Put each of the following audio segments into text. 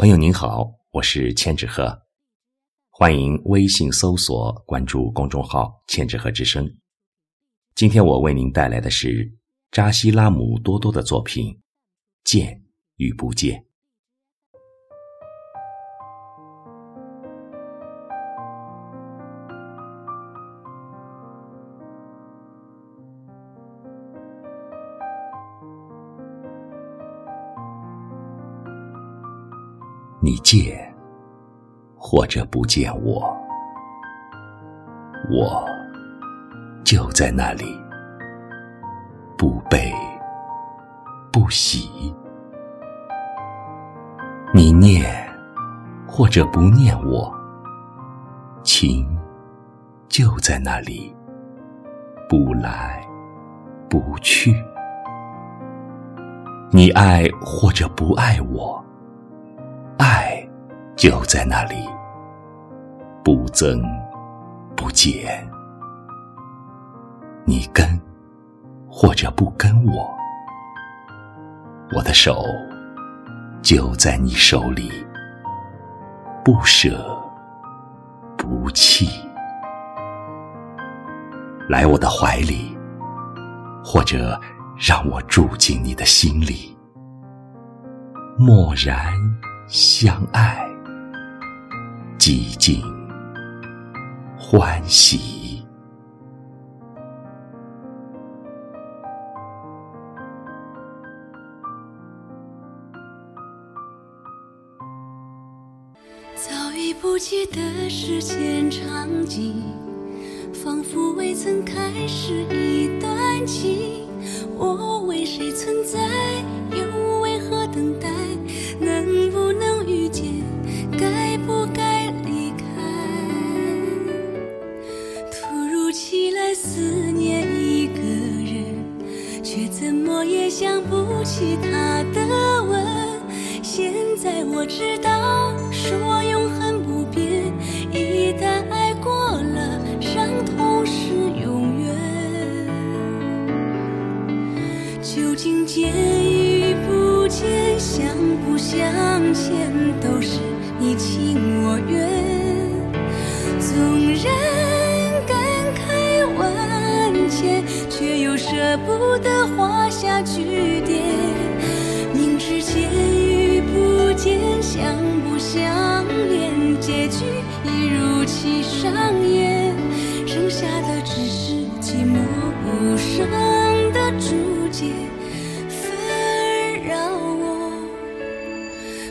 朋友您好，我是千纸鹤，欢迎微信搜索关注公众号“千纸鹤之声”。今天我为您带来的是扎西拉姆多多的作品《见与不见》。你见或者不见我，我就在那里，不悲不喜。你念或者不念我，情就在那里，不来不去。你爱或者不爱我。就在那里，不增不减。你跟或者不跟我，我的手就在你手里，不舍不弃。来我的怀里，或者让我住进你的心里，默然。相爱，寂静，欢喜。早已不记得时间场景，仿佛未曾开始一段情。我为谁存在？又为何等待？想不起他的吻。现在我知道，说永恒不变，一旦爱过了，伤痛是永远。究竟见与不见？相不相欠都是你情我愿，纵然舍不得画下句点。明知见与不见，相不相恋，结局已如期上演，剩下的只是寂寞无声的注解。纷扰我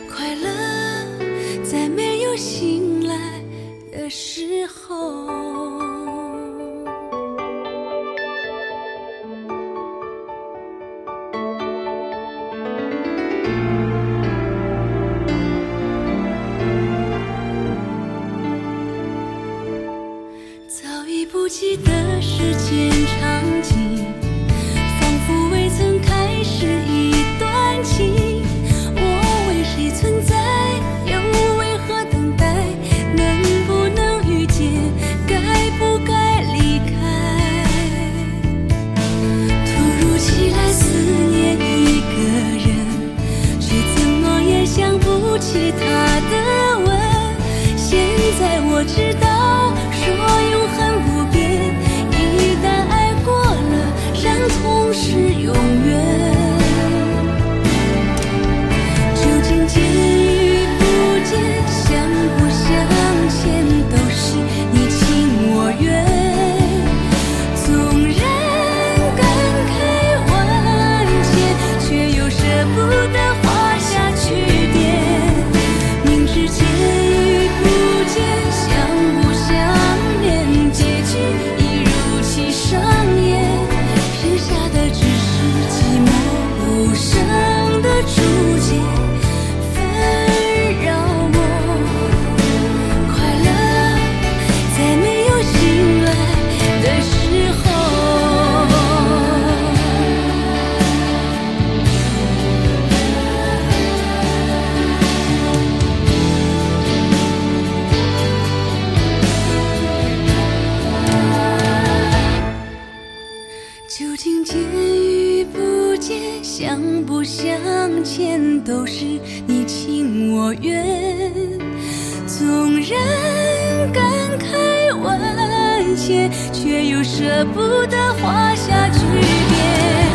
快乐，再没有醒来的时不记得时间场景，仿佛未曾开始一段情。我为谁存在？又为何等待？能不能遇见？该不该离开？突如其来思念一个人，却怎么也想不起他的吻。现在我知伤痛是永远。与不见，相不相欠，都是你情我我愿。纵然感慨万千，却又舍不得画下句点。